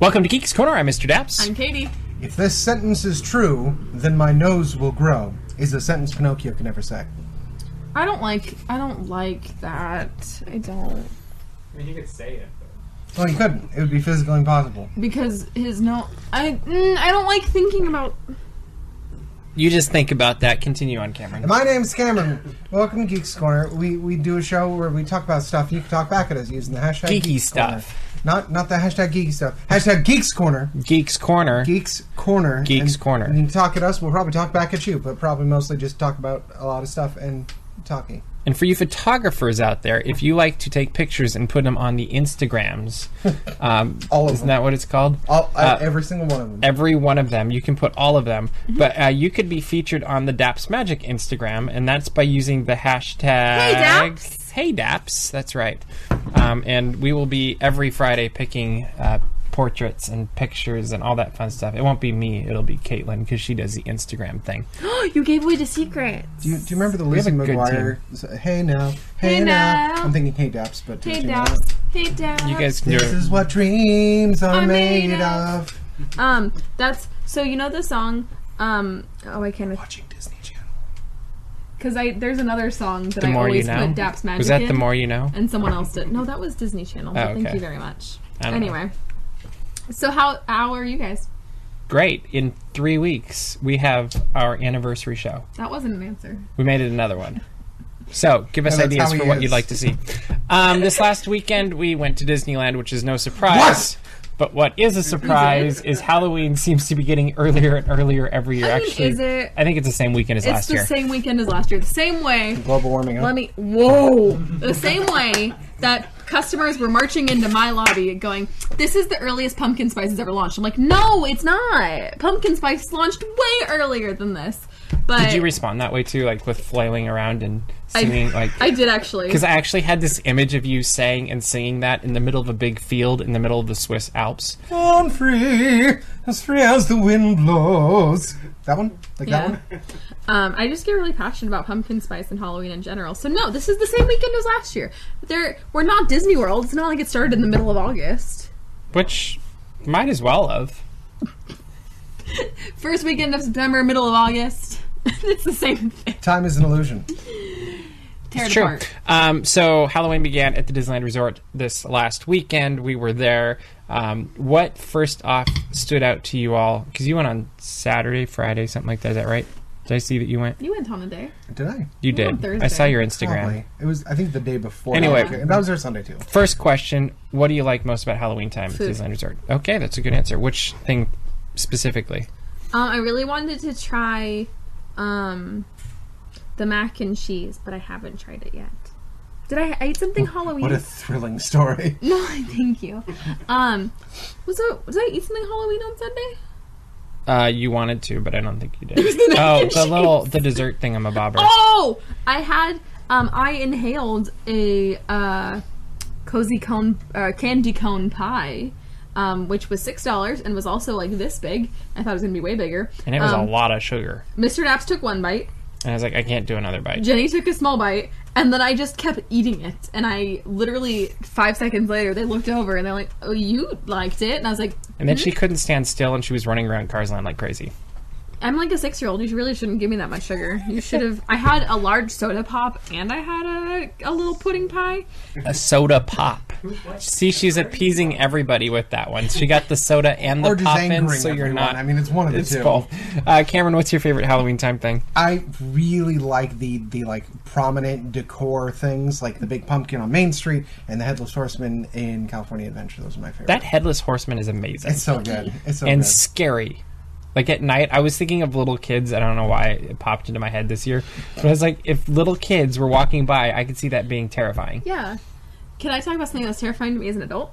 Welcome to Geeks Corner. I'm Mr. Daps. I'm Katie. If this sentence is true, then my nose will grow. Is a sentence Pinocchio can never say. I don't like. I don't like that. I don't I mean, he could say it. But... Well, he couldn't. It would be physically impossible. because his no. I mm, I don't like thinking about. you just think about that. Continue on, Cameron. My name's Cameron. Welcome to Geeks Corner. We we do a show where we talk about stuff. You can talk back at us using the hashtag Geeky Geeks Corner. stuff. Not not the hashtag geeky stuff. Hashtag Geeks Corner. Geeks Corner. Geeks Corner. Geeks And- Corner. And you can talk at us. We'll probably talk back at you, but probably mostly just talk about a lot of stuff and talking. And for you photographers out there, if you like to take pictures and put them on the Instagrams, um, All of isn't them. that what it's called? All, Uh, every single one of them. Every one of them, you can put all of them, Mm-hmm. but uh, you could be featured on the Daps Magic Instagram, and that's by using the hashtag Hey, Daps. Hey Daps, that's right. Um, and we will be every Friday picking uh, portraits and pictures and all that fun stuff. It won't be me; it'll be Caitlin because she does the Instagram thing. you gave away the secret. Do you, do you remember the have Lizzie a good McGuire? Hey now, hey, Hey now. now. I'm thinking hey Daps, but Hey you know. Daps. Hey Daps. You guys can do This it. is what dreams are I'm made, made of. Um. That's so. You know the song. Um. Oh, I can't. Watching Disney Channel. Because I there's another song that The I more you always know. put Daps Magic Was that in, the more you know? and someone else did. No, that was Disney Channel. But Oh, Thank okay. you very much. I don't know. Anyway. So how how are you guys? Great. In three weeks, we have our anniversary show. That wasn't an answer. We made it another one. So, give us Yeah, that's ideas how for he what is. you'd like to see. Um, this last weekend, we went to Disneyland, which is no surprise. But what is a surprise is Halloween seems to be getting earlier and earlier every year. I mean, Actually, is it- I think it's the same weekend as last year. It's last the year. same weekend as last year. The same way. Global warming. Huh? Let me. Whoa. The same way that customers were marching into my lobby going, "This is the earliest pumpkin spice has ever launched." I'm like, "No, it's not. Pumpkin spice launched way earlier than this." But Did you respond that way too, like with flailing around and singing? like, I did actually. because I actually had this image of you saying and singing that in the middle of a big field in the middle of the Swiss Alps. I'm free, as free as the wind blows. That one? Like Yeah. that one? Um, I just get really passionate about pumpkin spice and Halloween in general. So no, this is the same weekend as last year. There, we're not Disney World. It's not like it started in the middle of August. Which might as well have. First weekend of September, middle of August. it's the same thing. Time is an illusion. Tear it True. apart. Um, so Halloween began at the Disneyland Resort this last weekend. We were there. Um, what first off stood out to you all? Because you went on Saturday, Friday, something like that. Is that right? Did I see that you went? You went on a day. Did I? You went on did. Thursday. I saw your Instagram. Probably. It was, I think, the day before. Anyway. Okay, and that was there Sunday too. First question: What do you like most about Halloween time Food. at Disneyland Resort? Okay, that's a good answer. Which thing specifically? Um, I really wanted to try um, the mac and cheese, but I haven't tried it yet. Did I, I eat something Halloween? What a thrilling story. no, thank you. Um, was it? Did I eat something Halloween on Sunday? Uh, you wanted to, but I don't think you did. was the mac oh, and the cheese. little the dessert thingamabobber. Oh, I had um, I inhaled a uh, cozy cone uh, candy cone pie. Um, which was six dollars and was also like this big. I thought it was gonna be way bigger. And it was Um, a lot of sugar. Mr. Daps took one bite. And I was like, I can't do another bite. Jenny took a small bite, and then I just kept eating it. And I literally five seconds later, they looked over and they're like, "Oh, you liked it?" And I was like, And then she couldn't stand still, and she was running around Cars Land like crazy. "I'm like a six year old. You really shouldn't give me that much sugar. You should have." I had a large soda pop, and I had a a little pudding pie. A soda pop. See, she's appeasing everybody with that one. She got the soda and the or pop in, so you're everyone. not. I mean, it's one of the it's two. both. Uh, Cameron, what's your favorite Halloween time thing? I really like the the like prominent decor things, like the big pumpkin on Main Street and the headless horseman in California Adventure. Those are my favorite. That headless horseman is amazing it's so good. It's so and good. scary. Like at night, I was thinking of little kids. I don't know why it popped into my head this year, but I was like, if little kids were walking by, I could see that being terrifying. Yeah. Can I talk about something that's terrifying to me as an adult?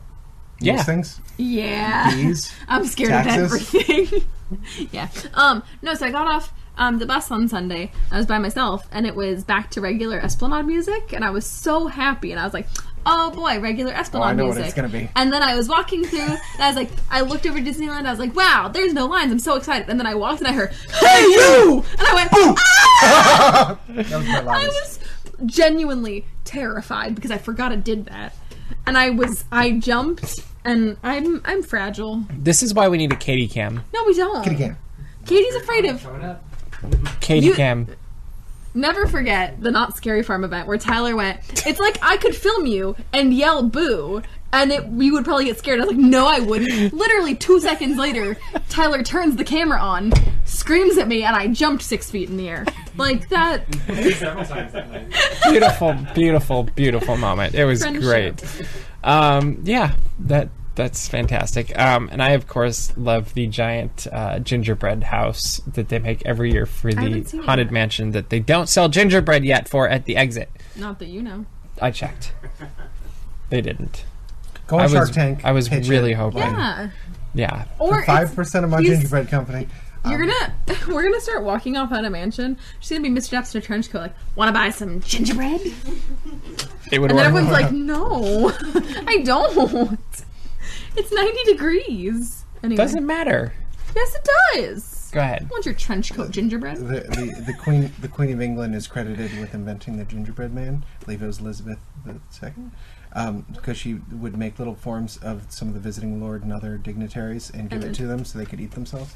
Those Yeah. things. Yeah. Bees. I'm scared Taxes? of everything. yeah. Um. No. So I got off um the bus on Sunday. I was by myself, and it was back to regular Esplanade music, and I was so happy. And I was like, "Oh boy, regular Esplanade Oh, I know what it's gonna be. And then I was walking through, and I was like, I looked over Disneyland. I was like, "Wow, there's no lines. I'm so excited." And then I walked, and I heard, "Hey you!" And I went, "Ah!" That was my line. I was genuinely terrified because I forgot it did that. And I was I jumped and I'm I'm fragile. This is why we need a Katie cam. No, we don't. Kitty cam. Katie's afraid of. Katie You- cam. Never forget the Knott's Scary Farm event where Tyler went. It's like I could film you and yell boo, and it, you would probably get scared. I was like, no, I wouldn't. Literally two seconds later, Tyler turns the camera on, screams at me, and I jumped six feet in the air. Like that. Several times that night. Beautiful, beautiful, beautiful moment. It was Friendship. great. Um, yeah, that that's fantastic. Um, and I of course love the giant uh, gingerbread house that they make every year for the haven't seen it haunted yet. mansion that they don't sell gingerbread yet for at the exit. Not that you know. I checked. They didn't. Go on I Shark was Tank. I was pitch really it. hoping. Yeah. Yeah. Or five percent of my gingerbread company. You're Um, gonna, we're gonna start walking off on a mansion. She's gonna be Mr. Epps in a trench coat, like, "Want to buy some gingerbread?" It would And then work. everyone's like, "No, I don't. It's 90 degrees." Anyway, Doesn't matter. yes, it does. Go ahead. Want your trench coat gingerbread? The, the, the queen the Queen of England is credited with inventing the gingerbread man. I believe it was Elizabeth II, um, because she would make little forms of some of the visiting lord and other dignitaries and give And it to them so they could eat themselves.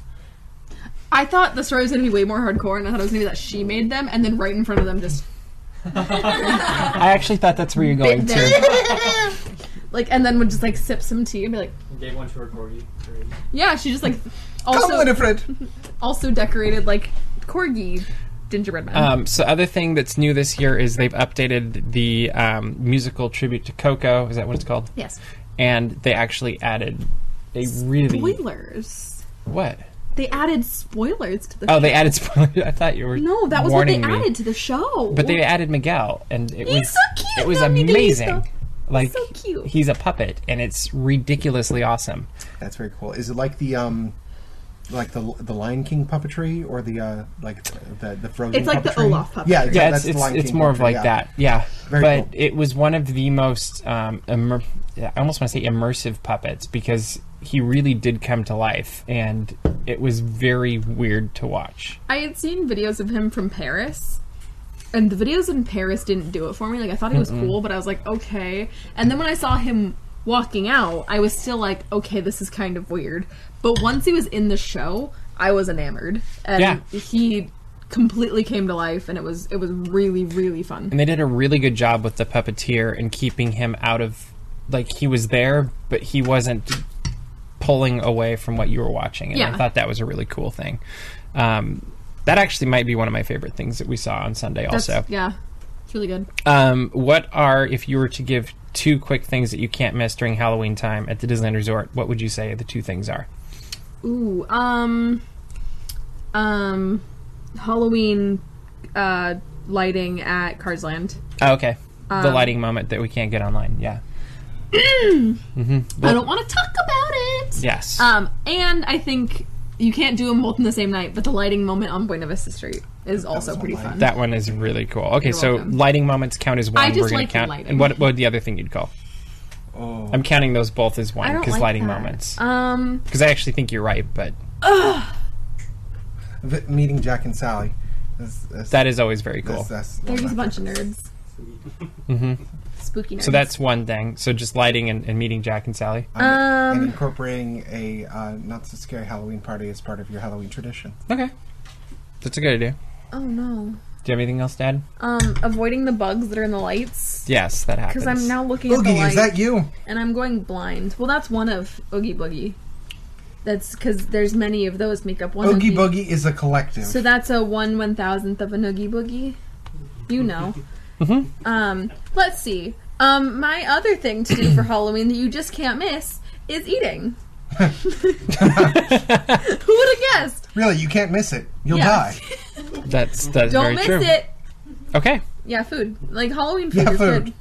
I thought the story was gonna be way more hardcore, and I thought it was gonna be that she made them, and then right in front of them, just I actually thought that's where you're going to. like, and then would just like sip some tea and be like, Gave one to her corgi. Great. "Yeah." She just like Come, also Winifred. also decorated like corgi gingerbread man. Um, so other thing that's new this year is they've updated the um, musical tribute to Coco. Is that what it's called? yes. And they actually added a really Spoilers. what? They added spoilers to the. Oh, show. they added spoilers. I thought you were No, that was what they warning me. added to the show. But they added Miguel, and it He's was so cute, it was Tommy amazing. DeVito. Like so cute. he's a puppet, and it's ridiculously awesome. That's very cool. Is it like the um, like the the Lion King puppetry or the uh, like the the Frozen? It's like the? Olaf puppetry. Yeah, Yeah, it's That's the it's, Lion it's King more of like yeah. that. Yeah, Very but cool. it was one of the most um, immer- I almost want to say immersive puppets because he really did come to life, and it was very weird to watch. I had seen videos of him from Paris, and the videos in Paris didn't do it for me. Like I thought he was cool, but I was like, okay. And then when I saw him walking out, I was still like, okay, this is kind of weird. But once he was in the show, I was enamored, and Yeah. he completely came to life, and it was it was really really fun. And they did a really good job with the puppeteer and keeping him out of like he was there, but he wasn't pulling away from what you were watching. And I thought that was a really cool thing. Um, that actually might be one of my favorite things that we saw on Sunday. That's- Also, yeah, it's really good. um, what are if you were to give two quick things that you can't miss during Halloween time at the Disneyland Resort? What would you say the two things are? Ooh, um, um, Halloween uh, lighting at Cars Land. Oh, okay, the Um, lighting moment that we can't get online. Yeah. mm-hmm I don't want to talk about it. Yes. Um, and I think you can't do them both in the same night, but the lighting moment on Buena Vista Street is also pretty fun. That one is really cool. Okay, You're so welcome. lighting moments count as one. I just We're going like to the count. lighting. And what, what would the other thing you'd call? Oh, I'm counting those both as I one don't because like lighting that. moments. Um, Because I actually think you're right, but v- meeting Jack and Sally. That's, that's, that is always very cool. that's they're one just a of my bunch of nerds. Hmm Spooky nerds. So that's one thing. So just lighting and, and meeting Jack and Sally. Um, and incorporating a uh, not so scary Halloween party as part of your Halloween tradition. Okay, that's a good idea. oh no. Do you have anything else, Dad? Um, avoiding the bugs that are in the lights. Yes, that happens. Because I'm now looking at the Oogie, light is that you? and I'm going blind. Well, that's one of Oogie Boogie. That's because there's many of those make up one. Oogie Oogie Boogie is a collective. So that's a one one thousandth of an Oogie Boogie. You know. Mhm. Um, let's see. Um, my other thing to do for Halloween that you just can't miss is eating. Who would have guessed? really, you can't miss it. You'll Yeah. die. That's that's Don't very miss true. it. Okay, Yeah, food. Like Halloween food Yeah, is food. good.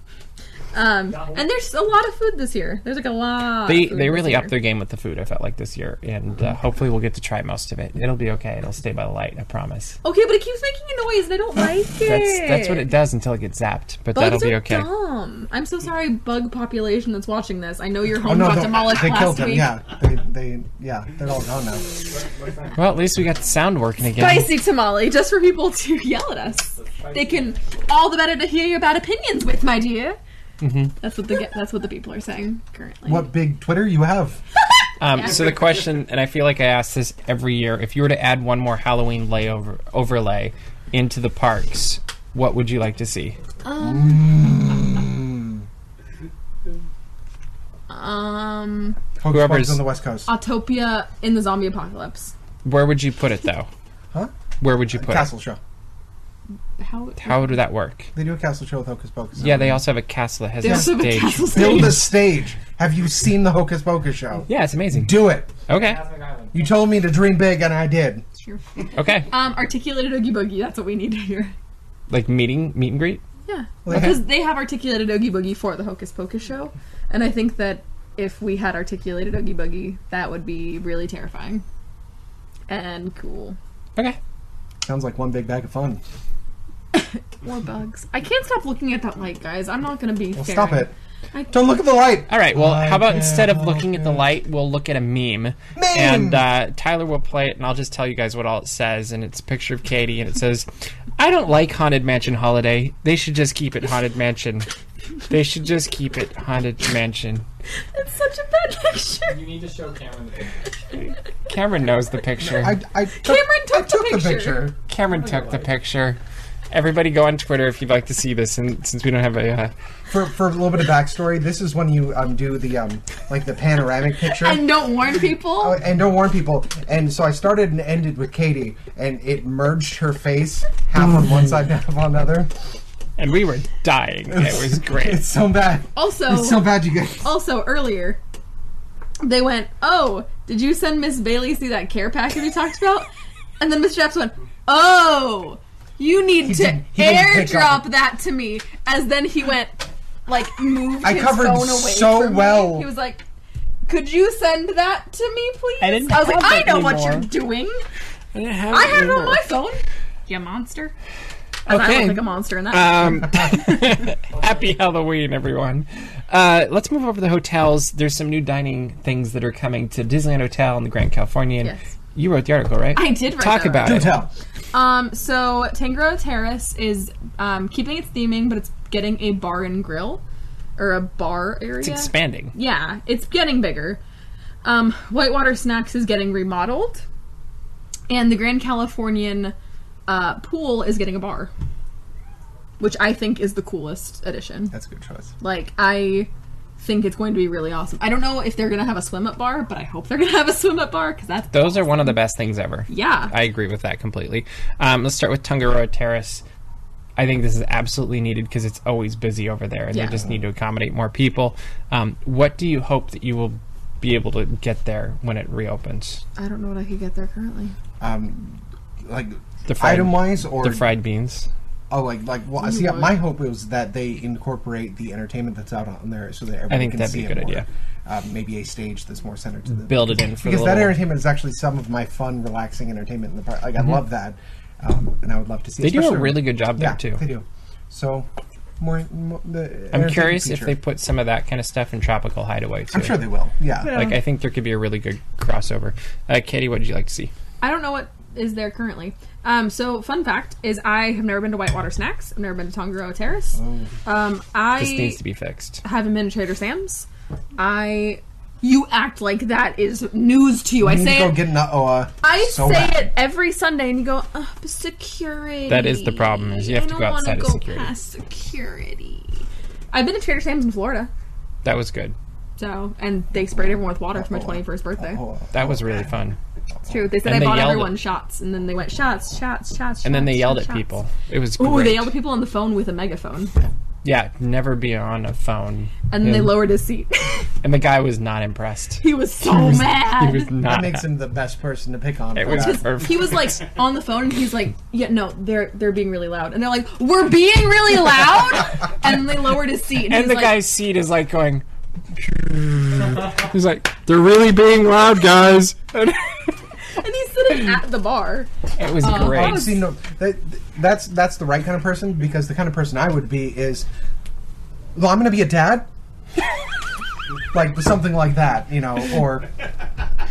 Um, and there's a lot of food this year. There's like a lot. they of food they really year. upped their game with the food. I felt like this year, and uh, hopefully we'll get to try most of it. It'll be okay. It'll stay by the light. I promise. Okay, but it keeps making a noise, and I don't like it. That's that's what it does until it gets zapped. But Bugs that'll be are okay. dumb. I'm so sorry, bug population that's watching this. I know your Oh home no, got no, demolished they last killed him. week. Yeah, they, they, yeah, they're all gone now. Well, at least we got the sound working again. Spicy tamale, just for people to yell at us. They can all the better to hear your bad opinions with, my dear. That's what the that's what the people are saying currently. What big Twitter you have? Um, Yeah. so the question, and I feel like I ask this every year: if you were to add one more Halloween layover overlay into the parks, what would you like to see? Um, Hocus Whoever's- on the West Coast. Autopia in the zombie apocalypse. Where would you put it, though? Huh? Where would you put it? Castle show. How? How would that work? They do a castle show with Hocus Pocus. Yeah, they also have a castle that has They a also have a stage. castle build a stage. Have you seen the Hocus Pocus show? Yeah, it's amazing. Do it. Okay, You told me to dream big, and I did. Sure. okay. Um, articulated oogie boogie. That's what we need to hear. Like meeting, meet and greet. Yeah, Well, because they have articulated oogie boogie for the Hocus Pocus show, and I think that if we had articulated oogie boogie, that would be really terrifying and cool. Okay. Sounds like one big bag of fun. More bugs. I can't stop looking at that light, guys. I'm not gonna be. Well, fair. stop it. I- Don't look at the light. All right. Well, I how about instead of looking at the light, we'll look at a meme. Meme! And uh, Tyler will play it, and I'll just tell you guys what all it says. And it's a picture of Katie, and it says, "I don't like Haunted Mansion Holiday. They should just keep it Haunted Mansion. They should just keep it Haunted Mansion." It's such a bad picture. You need to show Cameron the picture. Cameron knows the picture. I, I took, Cameron took I took the the picture. picture. Cameron took the picture. Everybody go on Twitter if you'd like to see this, and since we don't have a. Uh, For, for a little bit of backstory, this is when you um, do the um, like the panoramic picture. And don't warn people. Oh, and don't warn people. And so I started and ended with Katie, and it merged her face half on one side, half on the other. and we were dying. It was great. It's so bad. Also, It's so bad, you guys. also earlier, they went, "Oh, did you send Miss Bailey see that care package we talked about?" And then Miss Japs went, "Oh, you need to he didn't pick up. airdrop that to me." As then he went, like, moved I his covered phone away so from me. well. He was like, "Could you send that to me, please?" I didn't was like, have "I it know what you're doing. I didn't have I it had it on my phone." You monster. As I Okay. look like a monster in that. Um, happy Halloween, everyone. Uh, let's move over to the hotels. There's some new dining things that are coming to Disneyland Hotel in the Grand Californian. Yes. You wrote the article, right? I did write Talk the about Do it. tell. Um, so Tangaroa Terrace is um, keeping its theming, but it's getting a bar and grill or a bar area. It's expanding. yeah, it's getting bigger. Um, Whitewater Snacks is getting remodeled, and the Grand Californian uh, pool is getting a bar, which I think is the coolest addition. That's a good choice. Like I think it's going to be really awesome. I don't know if they're going to have a swim up bar, but I hope they're going to have a swim up bar because that's Those are one of the best things ever. yeah. I agree with that completely. Um, let's start with Tangaroa Terrace. I think this is absolutely needed because it's always busy over there, and Yeah. they just need to accommodate more people. Um, what do you hope that you will be able to get there when it reopens? I don't know what I could get there currently. Um, like The fried, item wise, or the fried beans. Oh, like like well, You see, what? my hope was that they incorporate the entertainment that's out on there, so that everybody think can that'd see be a it good more. idea. Um, maybe a stage that's more centered to the Build it in for because the that little- entertainment is actually some of my fun, relaxing entertainment in the park. Like I love that, um, and I would love to see. Mm-hmm. They do a really good job there yeah, too. They do. So more. more the I'm entertainment curious if they put some of that kind of stuff in Tropical Hideaway too. I'm sure they will. Yeah. Like I think there could be a really good crossover. Uh, Katie, what did you like to see? I don't know what is there currently. Um, so fun fact is I have never been to Whitewater Snacks. I've never been to Tangaroa Terrace. Oh. Um, I This needs to be fixed. I haven't been to Trader Sam's. I you act like that is news to you. I You need say to go it. get an uh, I so say bad. it every Sunday, and you go, but security. That is the problem, is you have I to go outside of go security." Past security. I've been to Trader Sam's in Florida, That was good. so and they sprayed everyone with water for my twenty first birthday. Oh, That was really fun. It's true. They said And I they bought everyone at- shots, and then they went shots, shots, shots, And then they yelled shots, at shots. people. It was great. Ooh, they yelled at people on the phone with a megaphone, Yeah, never be on a phone. and then they lowered his seat. And the guy was not impressed. he was so mad. He was not. That makes him the best person to pick on. It was perfect. he was like on the phone and he's like, "Yeah, no, they're they're being really loud." And they're like, "We're being really loud." and they lowered his seat. And, and the like, guy's seat is like going. He's like, they're really being loud, guys. And and at the bar. it was Uh, great. See, no, that, that's that's the right kind of person because the kind of person I would be is, well, I'm going to be a dad, like something like that, you know, or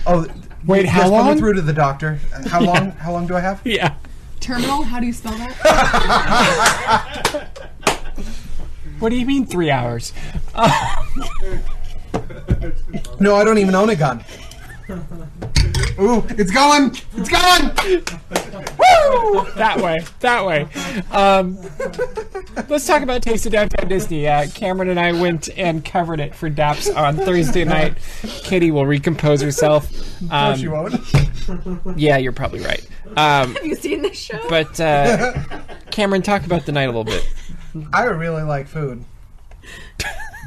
oh, Wait, yes, how put me long? through to the doctor? How long? How long do I have? Yeah. Terminal? How do you spell that? What do you mean three hours? No, I don't even own a gun. Ooh, it's going! It's going! Woo! That way, that way. Um, let's talk about Taste of Downtown Disney. Uh, Cameron and I went and covered it for DAPS on Thursday night. Kitty will recompose herself. No, Um, she won't. yeah, you're probably right. Um, Have you seen this show? but uh, Cameron, talk about the night a little bit. I really like food.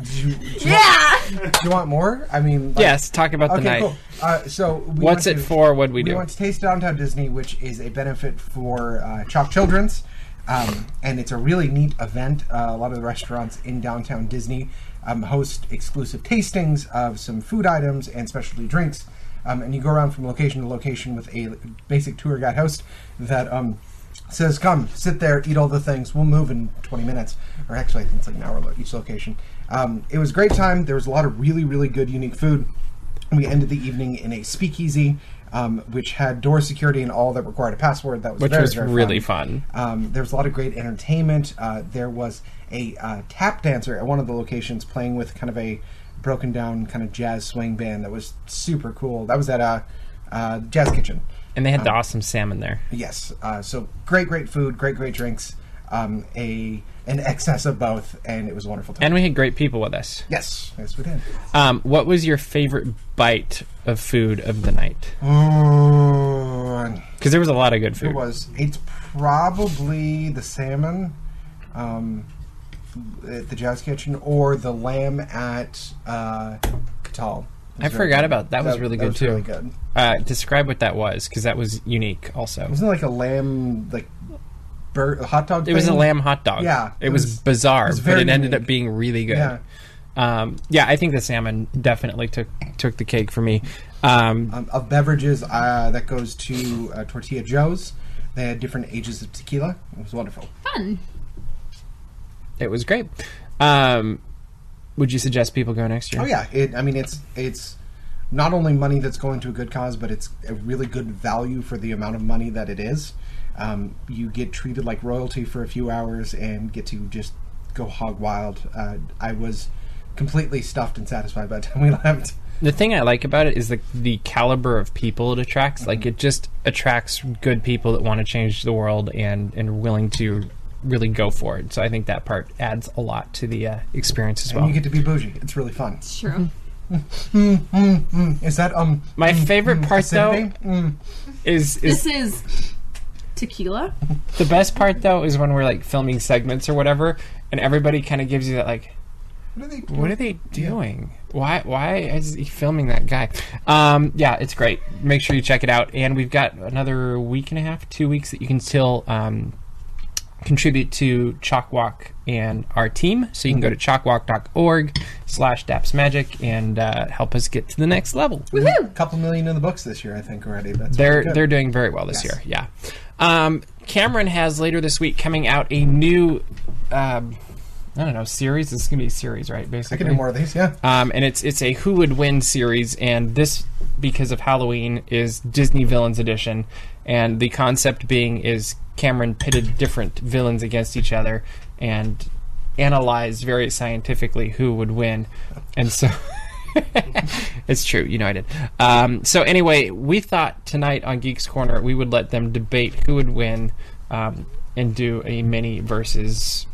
Do you, do you yeah. want, do you want more? I mean, like, Yes, talk about the night. cool. Uh, so, we What's it to- for? What do we We do? went to Taste Downtown Disney, which is a benefit for uh, CHOC Children's, um, and it's a really neat event. Uh, a lot of the restaurants in downtown Disney um, host exclusive tastings of some food items and specialty drinks, um, and you go around from location to location with a basic tour guide host that um, says, "Come, sit there, eat all the things. We'll move in 20 minutes." Or actually, I think it's like an hour lo- each location. Um, it was a great time. There was a lot of really, really good, unique food. We ended the evening in a speakeasy, um, which had door security and all that required a password. That was Which very, was very really fun. Um, there was a lot of great entertainment. Uh, there was a uh, tap dancer at one of the locations playing with kind of a broken down kind of jazz swing band that was super cool. That was at uh, uh, Jazz Kitchen. And they had the awesome salmon there. Yes. Uh, so great, great food, great, great drinks. Um, a an excess of both, and it was a wonderful time. And we had great people with us. yes, yes, we did. Um, what was your favorite bite of food of the night? Because there was a lot of good food. It was. It's probably the salmon um, at the Jazz Kitchen or the lamb at uh, Catal. I forgot good. about that. Was really good was too. Really good. Uh, describe what that was, because that was unique. Also, Wasn't it like a lamb like bur- hot dog? it was a lamb hot dog. Yeah, it, it was, was- bizarre, it was but very it ended unique. up being really good. Yeah. Um, yeah, I think the salmon definitely took took the cake for me. Um, Um, of beverages, uh, that goes to uh, Tortilla Joe's. They had different ages of tequila. It was wonderful. Fun. it was great. Um, would you suggest people go next year? Oh yeah, it, I mean it's it's not only money that's going to a good cause, but it's a really good value for the amount of money that it is. Um, you get treated like royalty for a few hours and get to just go hog wild. Uh, I was completely stuffed and satisfied by the time we left. The thing I like about it is the the caliber of people it attracts. Like it just attracts good people that want to change the world and and are willing to really go for it. So I think that part adds a lot to the uh, experience as And well. you get to be bougie. It's really fun. It's true. Is that um My favorite part though? Mm. is is This is tequila. the best part though is when we're like filming segments or whatever, and everybody kind of gives you that like, What are they? what are they doing? Why why is he filming that guy? Um, yeah, it's great. Make sure you check it out. And we've got another week and a half, two weeks that you can still um, contribute to CHOC Walk and our team. So you can go to chocwalk.org slash dapsmagic and uh, help us get to the next level. Woohoo! A couple million in the books this year, I think already. That's They're good. they're doing very well this Yes. year. Yeah. Um, Cameron has later this week coming out a new, um, I don't know, series. This is gonna be a series, right? I Basically, can do more of these. Yeah. Um, and it's it's a Who Would Win series, and this because of Halloween is Disney Villains Edition, and the concept being is Cameron pitted different villains against each other and analyzed very scientifically who would win, and so. it's true, United. Um, so anyway, we thought tonight on Geeks Corner we would let them debate who would win, um, and do a mini versus.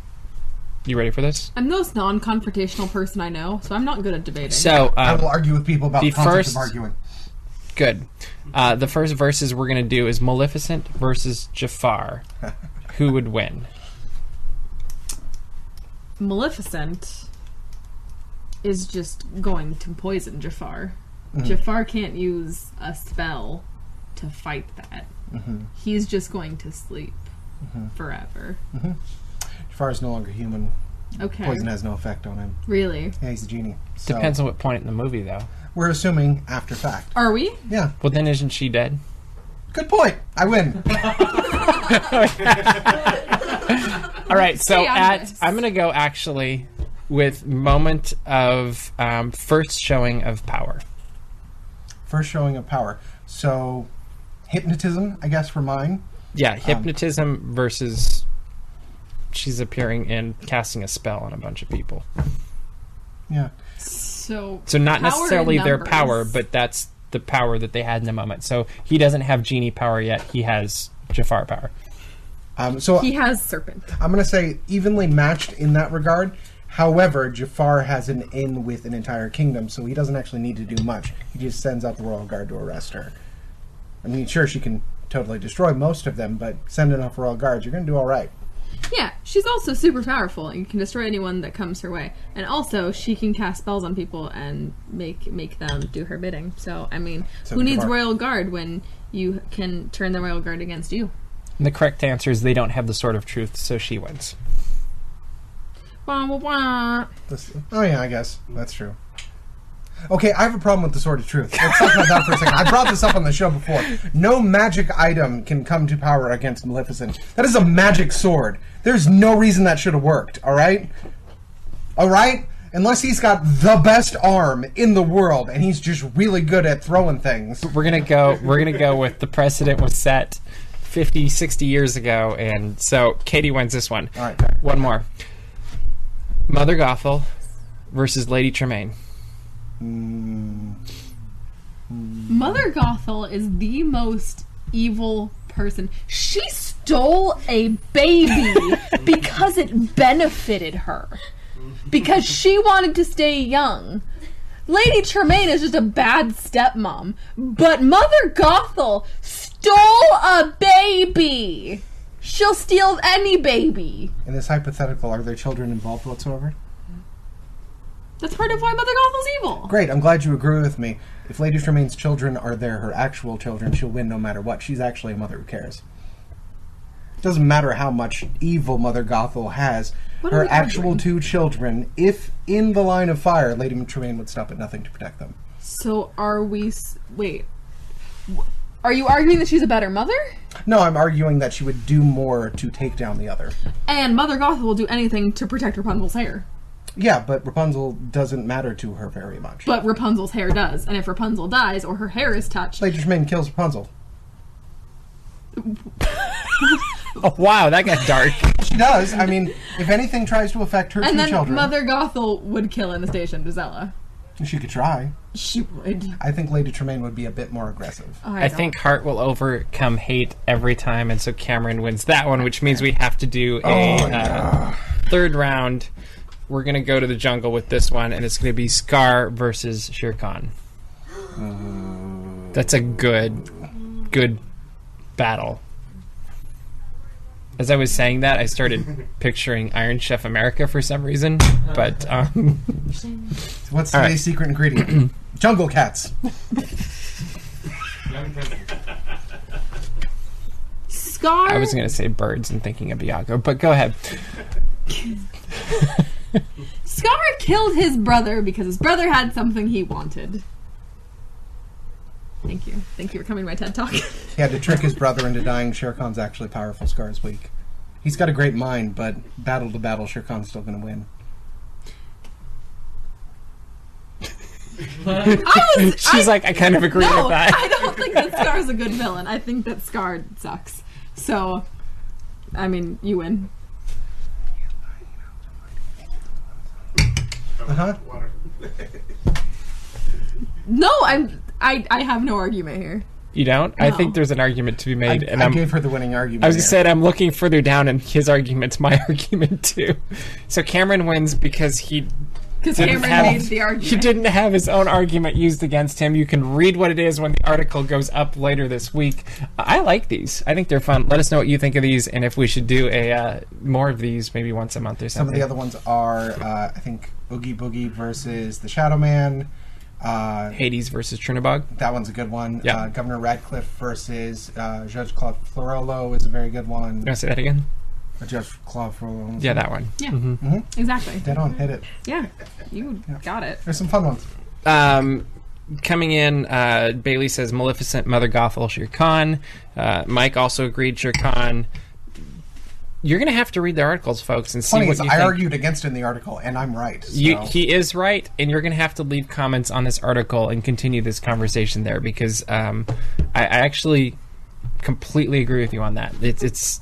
You ready for this? I'm the most non-confrontational person I know, so I'm not good at debating. So I um, will argue with people about the the concept first- of arguing. Good. Uh, the first verses we're going to do is Maleficent versus Jafar. Who would win? Maleficent is just going to poison Jafar. Mm-hmm. Jafar can't use a spell to fight that. Mm-hmm. He's just going to sleep mm-hmm. forever. Jafar is no longer human. Okay. Poison has no effect on him. Really? Yeah, he's a genie. So Depends on what point in the movie, though. We're assuming after fact. Are we? Yeah. Well, then isn't she dead? Good point. I win. All right, so Stay on at this. I'm going to go actually with moment of um, first showing of power. First showing of power. So, hypnotism, I guess, for mine. Yeah, hypnotism versus she's appearing and casting a spell on a bunch of people. Yeah. So, So not power necessarily in their power, but that's the power that they had in the moment. So he doesn't have genie power yet. He has Jafar power. Um, so he has serpent. I'm going to say evenly matched in that regard. However, Jafar has an in with an entire kingdom, so he doesn't actually need to do much. He just sends out the royal guard to arrest her. I mean, sure, she can totally destroy most of them, but send enough royal guards, you're going to do all right. Yeah, she's also super powerful and can destroy anyone that comes her way. And also, she can cast spells on people and make make them do her bidding. So, I mean, So who needs royal guard when you can turn the royal guard against you? And the correct answer is they don't have the sword of truth, so she wins. This, oh yeah, I guess that's true. Okay, I have a problem with the Sword of Truth. Let's talk about that for a second. I brought this up on the show before. No magic item can come to power against Maleficent. That is a magic sword. There's no reason that should have worked. All right, all right. Unless he's got the best arm in the world and he's just really good at throwing things. We're gonna go. We're gonna go with the precedent was set 50, 60 years ago, and so Katie wins this one. All right, fair. One more. Mother Gothel versus Lady Tremaine. Mother Gothel is the most evil person. She stole a baby because it benefited her. Because she wanted to stay young. Lady Tremaine is just a bad stepmom. But Mother Gothel stole a baby. She'll steal any baby. In this hypothetical, are there children involved whatsoever? That's part of why Mother Gothel's evil. Great, I'm glad you agree with me. If Lady Tremaine's children are there, her actual children, she'll win no matter what. She's actually a mother who cares. It doesn't matter how much evil Mother Gothel has. What her actual two children, if in the line of fire, Lady Tremaine would stop at nothing to protect them. So are we. s- Wait. W- Are you arguing that she's a better mother? No, I'm arguing that she would do more to take down the other. And Mother Gothel will do anything to protect Rapunzel's hair. Yeah, but Rapunzel doesn't matter to her very much. But Rapunzel's hair does. And if Rapunzel dies or her hair is touched, Lady Tremaine kills Rapunzel. Oh wow, that got dark. She does. I mean, if anything tries to affect her and two then children, Mother Gothel would kill Anastasia and Gisela. she could try. She would. I think Lady Tremaine would be a bit more aggressive. I, I think heart will overcome hate every time, and so Cameron wins that one, which means we have to do a uh, third round. We're gonna go to the jungle with this one, and it's gonna be Scar versus Shere Khan. That's a good, good battle. As I was saying that, I started picturing Iron Chef America for some reason, but um, What's All right. today's secret ingredient? Jungle cats. Young Scar. I was gonna say birds and thinking of Iago, but go ahead. Scar killed his brother because his brother had something he wanted. Thank you. Thank you for coming to my TED Talk. He had to trick his brother into dying. Shere Khan's actually powerful. Scar's weak. He's got a great mind, but battle to battle, Shere Khan's still going to win. I was. She's I, like, I kind of agree no, with that. I don't think that Scar's a good villain. I think that Scar sucks. So, I mean, you win. Uh huh. Water. No, I'm. I. I have no argument here. You don't? I think there's an argument to be I, made, and I I'm. gave her the winning argument. I was just said I'm looking further down, and his argument's my argument too. So Cameron wins because he Because didn't Cameron have made the argument. he didn't have his own argument used against him. You can read what it is when the article goes up later this week. I like these. I think they're fun. Let us know what you think of these, and if we should do a uh, more of these, maybe once a month or something. Some of the other ones are, uh, I think, Oogie Boogie versus the Shadow Man. Uh, Hades versus Chernabog. that one's a good one. Yeah. Uh, Governor Ratcliffe versus uh, Judge Claude Florolo is a very good one. You want to say that again? Uh, Judge Claude Florolo. Yeah, that one. Yeah. Exactly. Dead on, hit it. Yeah. You got it. There's some fun ones. Um, coming in, uh, Bailey says Maleficent, Mother Gothel, Shere Khan. Uh, Mike also agreed Shere Khan. You're going to have to read the articles, folks, and see Funny what is, you I think. argued against in the article, and I'm right. So. You, he is right, and you're going to have to leave comments on this article and continue this conversation there because um, I, I actually completely agree with you on that. It's, it's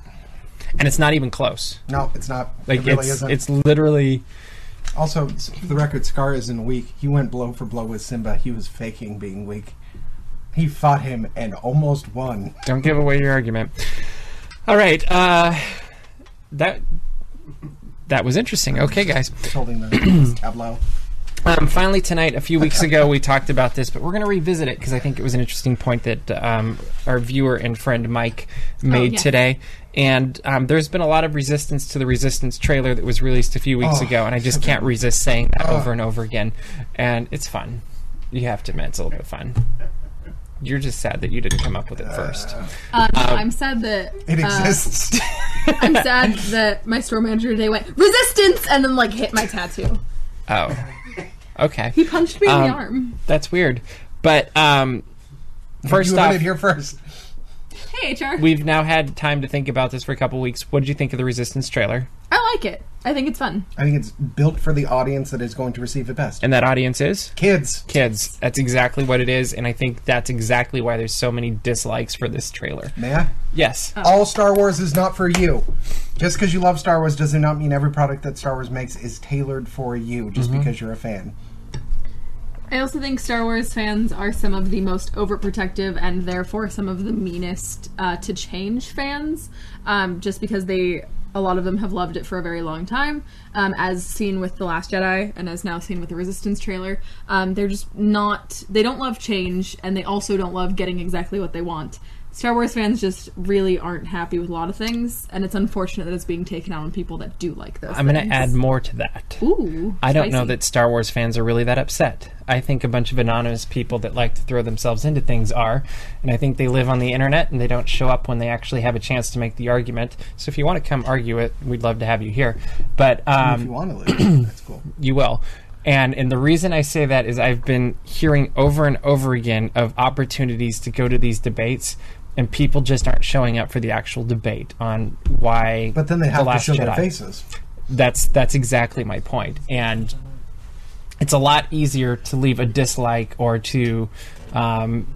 and it's not even close. No, it's not. Like it really it's isn't. it's literally Also, for the record, Scar isn't weak. He went blow for blow with Simba. He was faking being weak. He fought him and almost won. don't give away your argument. All right, uh, that that was interesting. Okay, guys. Just holding the tableau. Um, finally, tonight, a few weeks ago, we talked about this, but we're going to revisit it because I think it was an interesting point that um, our viewer and friend Mike made yeah. today. And um, there's been a lot of resistance to the Resistance trailer that was released a few weeks Oh, ago, and I just can't resist saying that Oh. over and over again. And it's fun. You have to admit, it's a little bit fun. You're just sad that you didn't come up with it first. Uh, no, Um, I'm sad that It uh, exists. I'm sad that my store manager today went resistance and then like hit my tattoo. Oh, okay, He punched me in the Um, arm. that's weird. But um, first you off, heard it here first. Hey HR, We've now had time to think about this for a couple weeks. What did you think of the Resistance trailer? I like it. I think it's fun. I think it's built for the audience that is going to receive it best. And that audience is Kids. kids. That's exactly what it is, and I think that's exactly why there's so many dislikes for this trailer. May I? Yes. All Star Wars is not for you. Just because you love Star Wars does not mean every product that Star Wars makes is tailored for you just because you're a fan. I also think Star Wars fans are some of the most overprotective and therefore some of the meanest uh, to change fans, um, just because they, a lot of them have loved it for a very long time, um, as seen with The Last Jedi and as now seen with the Resistance trailer. Um, they're just not, they don't love change and they also don't love getting exactly what they want. Star Wars fans just really aren't happy with a lot of things, and it's unfortunate that it's being taken out on people that do like those. I'm going to add more to that. Ooh, I don't know that Star Wars fans are really that upset. I think a bunch of anonymous people that like to throw themselves into things are, and I think they live on the internet and they don't show up when they actually have a chance to make the argument. So if you want to come argue it, we'd love to have you here. But um, if you want to live, that's cool. you will. And and the reason I say that is I've been hearing over and over again of opportunities to go to these debates, and people just aren't showing up for the actual debate on why. But then they The have to Last show their faces. That's that's exactly my point, and it's a lot easier to leave a dislike or to um,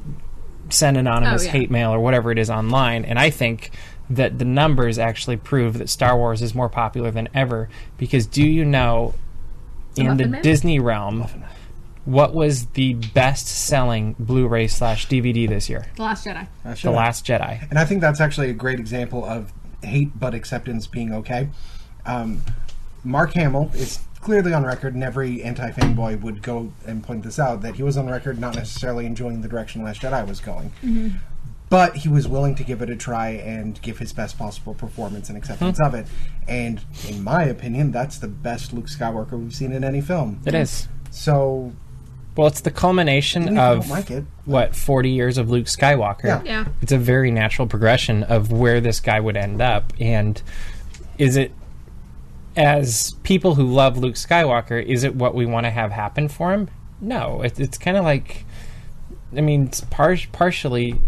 send anonymous Oh, yeah. hate mail or whatever it is online. And I think that the numbers actually prove that Star Wars is more popular than ever. Because do you know, in the Man? Disney realm, what was the best-selling Blu-ray slash DVD this year? The Last Jedi. I The. Last Jedi. And I think that's actually a great example of hate but acceptance being okay. Um, Mark Hamill is clearly on record, and every anti fanboy would go and point this out that he was on record not necessarily enjoying the direction Last Jedi was going. But he was willing to give it a try and give his best possible performance and acceptance of it. And in my opinion, that's the best Luke Skywalker we've seen in any film. It is. So, Well, it's the culmination even if you of like it, what 40 years of Luke Skywalker. Yeah. Yeah. It's a very natural progression of where this guy would end up and is it as people who love Luke Skywalker, is it what we want to have happen for him? No, it, it's kind of like I mean, it's par- partially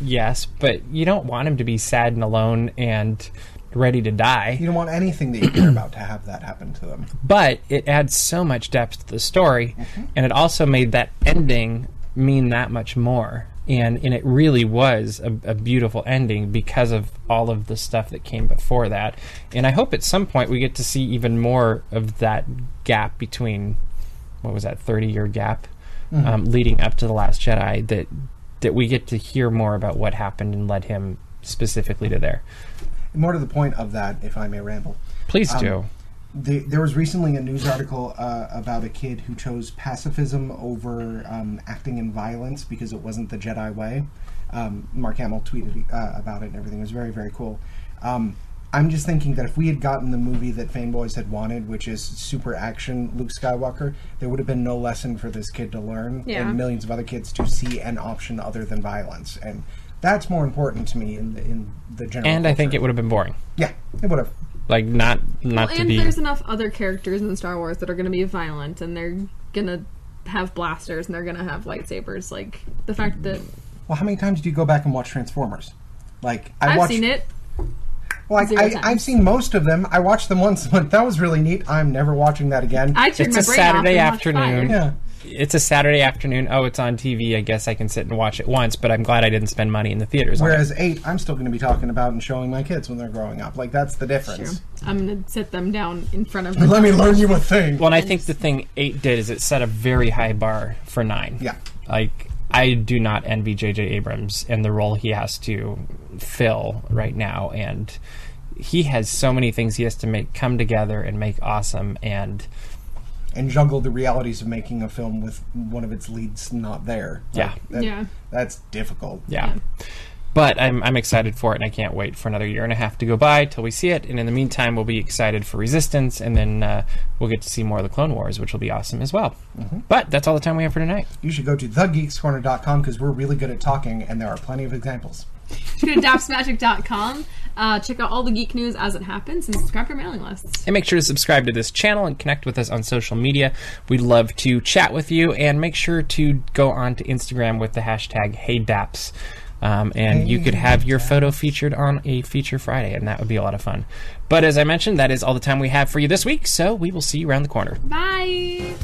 yes, but you don't want him to be sad and alone and ready to die. you don't want anything that you care about to have that happen to them. but it adds so much depth to the story and it also made that ending mean that much more. And and it really was a, a beautiful ending because of all of the stuff that came before that. And i hope at some point we get to see even more of that gap between what was that 30 year gap um, leading up to the last jedi that that we get to hear more about what happened and led him specifically to there More to the point of that, if I may ramble. please Um, do The, there was recently a news article uh, about a kid who chose pacifism over um, acting in violence because it wasn't the Jedi way. Um, Mark Hamill tweeted uh, about it and everything. It was very, very cool. Um, I'm just thinking that if we had gotten the movie that fanboys had wanted, which is super action Luke Skywalker, there would have been no lesson for this kid to learn Yeah. and millions of other kids to see an option other than violence. And that's more important to me in the, in the general. and i think it would have been boring Yeah, it would have. like not not Well, to and be there's enough other characters in Star Wars that are going to be violent and they're going to have blasters and they're going to have lightsabers. Like the fact that Well, how many times do you go back and watch Transformers? Like I I've watched, seen it. Well, I, I, I've seen most of them. I watched them once. Like that was really neat. I'm never watching that again. I turned It's my a brain Saturday off and afternoon. Fire. yeah, it's a Saturday afternoon. Oh, it's on TV. I guess I can sit and watch it once. But I'm glad I didn't spend money in the theaters. on it. Whereas eight, I'm still going to be talking about and showing my kids when they're growing up. Like that's the Sure. difference. I'm gonna sit them down in front of. The Let me learn you a thing. Well, and I think the thing eight did is it set a very high bar for nine. Yeah. Like I do not envy J.J. Abrams and the role he has to fill right now, and he has so many things he has to make come together and make awesome. And and juggle the realities of making a film with one of its leads not there. Yeah. Like, that- Yeah. That's difficult. yeah. But I'm, I'm excited for it, and I can't wait for another year and a half to go by till we see it. And in the meantime, we'll be excited for Resistance, and then uh, we'll get to see more of the Clone Wars, which will be awesome as well. But that's all the time we have for tonight. You should go to thegeekscorner.com because we're really good at talking and there are plenty of examples. Go to dapsmagic.com. Uh, check out all the geek news as it happens and subscribe to our mailing lists. And make sure to subscribe to this channel and connect with us on social media. We'd love to chat with you and make sure to go on to Instagram with the hashtag HeyDaps. Um, and you could have your photo featured on a Feature Friday, and that would be a lot of fun. But as I mentioned, that is all the time we have for you this week, so we will see you around the corner. Bye.